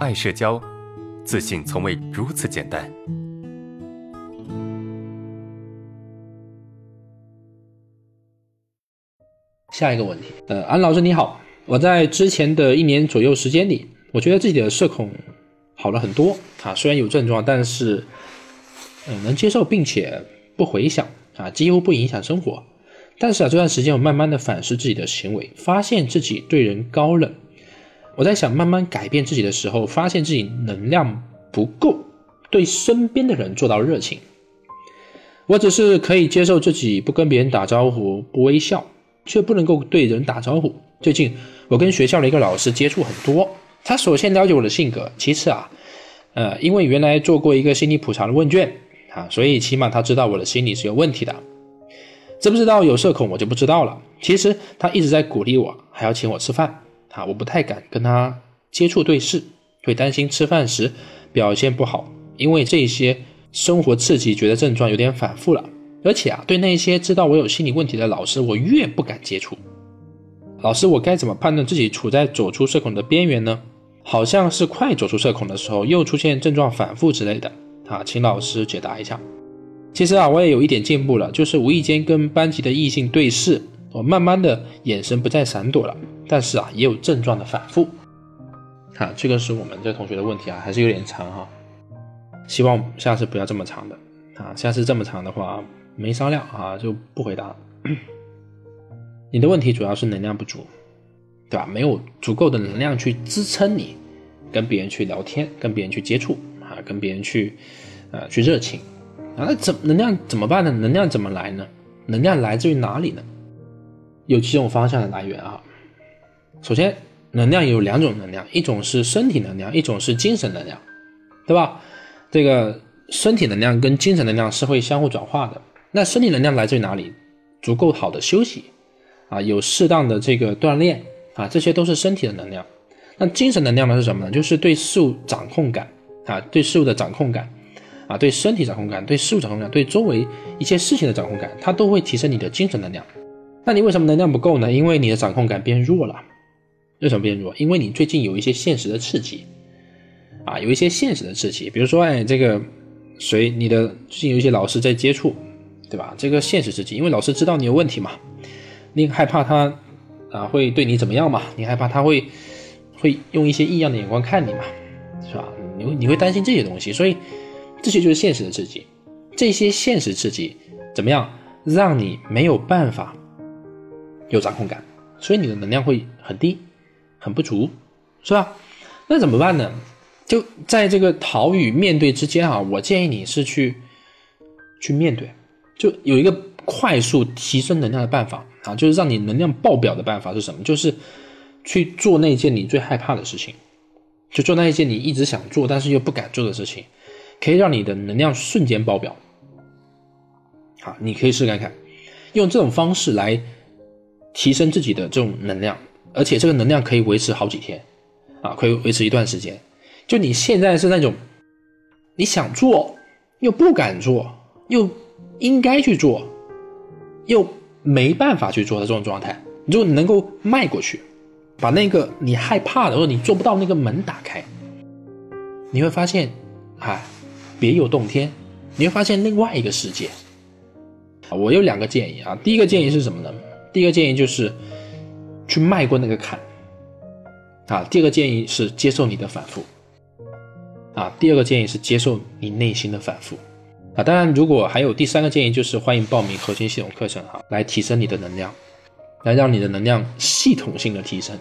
爱社交，自信从未如此简单。下一个问题，呃，安老师你好，我在之前的一年左右时间里，我觉得自己的社恐好了很多啊，虽然有症状，但是嗯能接受，并且不回想啊，几乎不影响生活。但是啊，这段时间我慢慢的反思自己的行为，发现自己对人高冷。我在想慢慢改变自己的时候，发现自己能量不够，对身边的人做到热情。我只是可以接受自己不跟别人打招呼，不微笑。却不能够对人打招呼。最近我跟学校的一个老师接触很多，他首先了解我的性格，其次啊，呃，因为原来做过一个心理普查的问卷啊，所以起码他知道我的心理是有问题的。知不知道有社恐我就不知道了。其实他一直在鼓励我，还要请我吃饭啊，我不太敢跟他接触对视，会担心吃饭时表现不好，因为这些生活刺激觉得症状有点反复了。而且啊，对那些知道我有心理问题的老师，我越不敢接触。老师，我该怎么判断自己处在走出社恐的边缘呢？好像是快走出社恐的时候，又出现症状反复之类的啊，请老师解答一下。其实啊，我也有一点进步了，就是无意间跟班级的异性对视，我慢慢的眼神不再闪躲了，但是啊，也有症状的反复。啊，这个是我们这同学的问题啊，还是有点长哈，希望下次不要这么长的啊，下次这么长的话。没商量啊，就不回答。你的问题主要是能量不足，对吧？没有足够的能量去支撑你跟别人去聊天，跟别人去接触啊，跟别人去呃去热情啊。那怎能量怎么办呢？能量怎么来呢？能量来自于哪里呢？有几种方向的来源啊。首先，能量有两种能量，一种是身体能量，一种是精神能量，对吧？这个身体能量跟精神能量是会相互转化的。那身体能量来自于哪里？足够好的休息，啊，有适当的这个锻炼，啊，这些都是身体的能量。那精神能量呢是什么呢？就是对事物掌控感，啊，对事物的掌控感，啊，对身体掌控感，对事物掌控感，对周围一些事情的掌控感，它都会提升你的精神能量。那你为什么能量不够呢？因为你的掌控感变弱了。为什么变弱？因为你最近有一些现实的刺激，啊，有一些现实的刺激，比如说，哎，这个谁，你的最近有一些老师在接触。对吧？这个现实刺激，因为老师知道你有问题嘛，你害怕他啊会对你怎么样嘛？你害怕他会会用一些异样的眼光看你嘛？是吧？你你会担心这些东西，所以这些就是现实的刺激。这些现实刺激怎么样，让你没有办法有掌控感，所以你的能量会很低，很不足，是吧？那怎么办呢？就在这个逃与面对之间啊，我建议你是去去面对。就有一个快速提升能量的办法啊，就是让你能量爆表的办法是什么？就是去做那件你最害怕的事情，就做那一件你一直想做但是又不敢做的事情，可以让你的能量瞬间爆表。好，你可以试看看，用这种方式来提升自己的这种能量，而且这个能量可以维持好几天啊，可以维持一段时间。就你现在是那种你想做又不敢做又。应该去做，又没办法去做的这种状态，如果你能够迈过去，把那个你害怕的或者你做不到那个门打开，你会发现，啊，别有洞天，你会发现另外一个世界。我有两个建议啊，第一个建议是什么呢？第一个建议就是去迈过那个坎，啊，第二个建议是接受你的反复，啊，第二个建议是接受你内心的反复。啊，当然，如果还有第三个建议，就是欢迎报名核心系统课程哈，来提升你的能量，来让你的能量系统性的提升。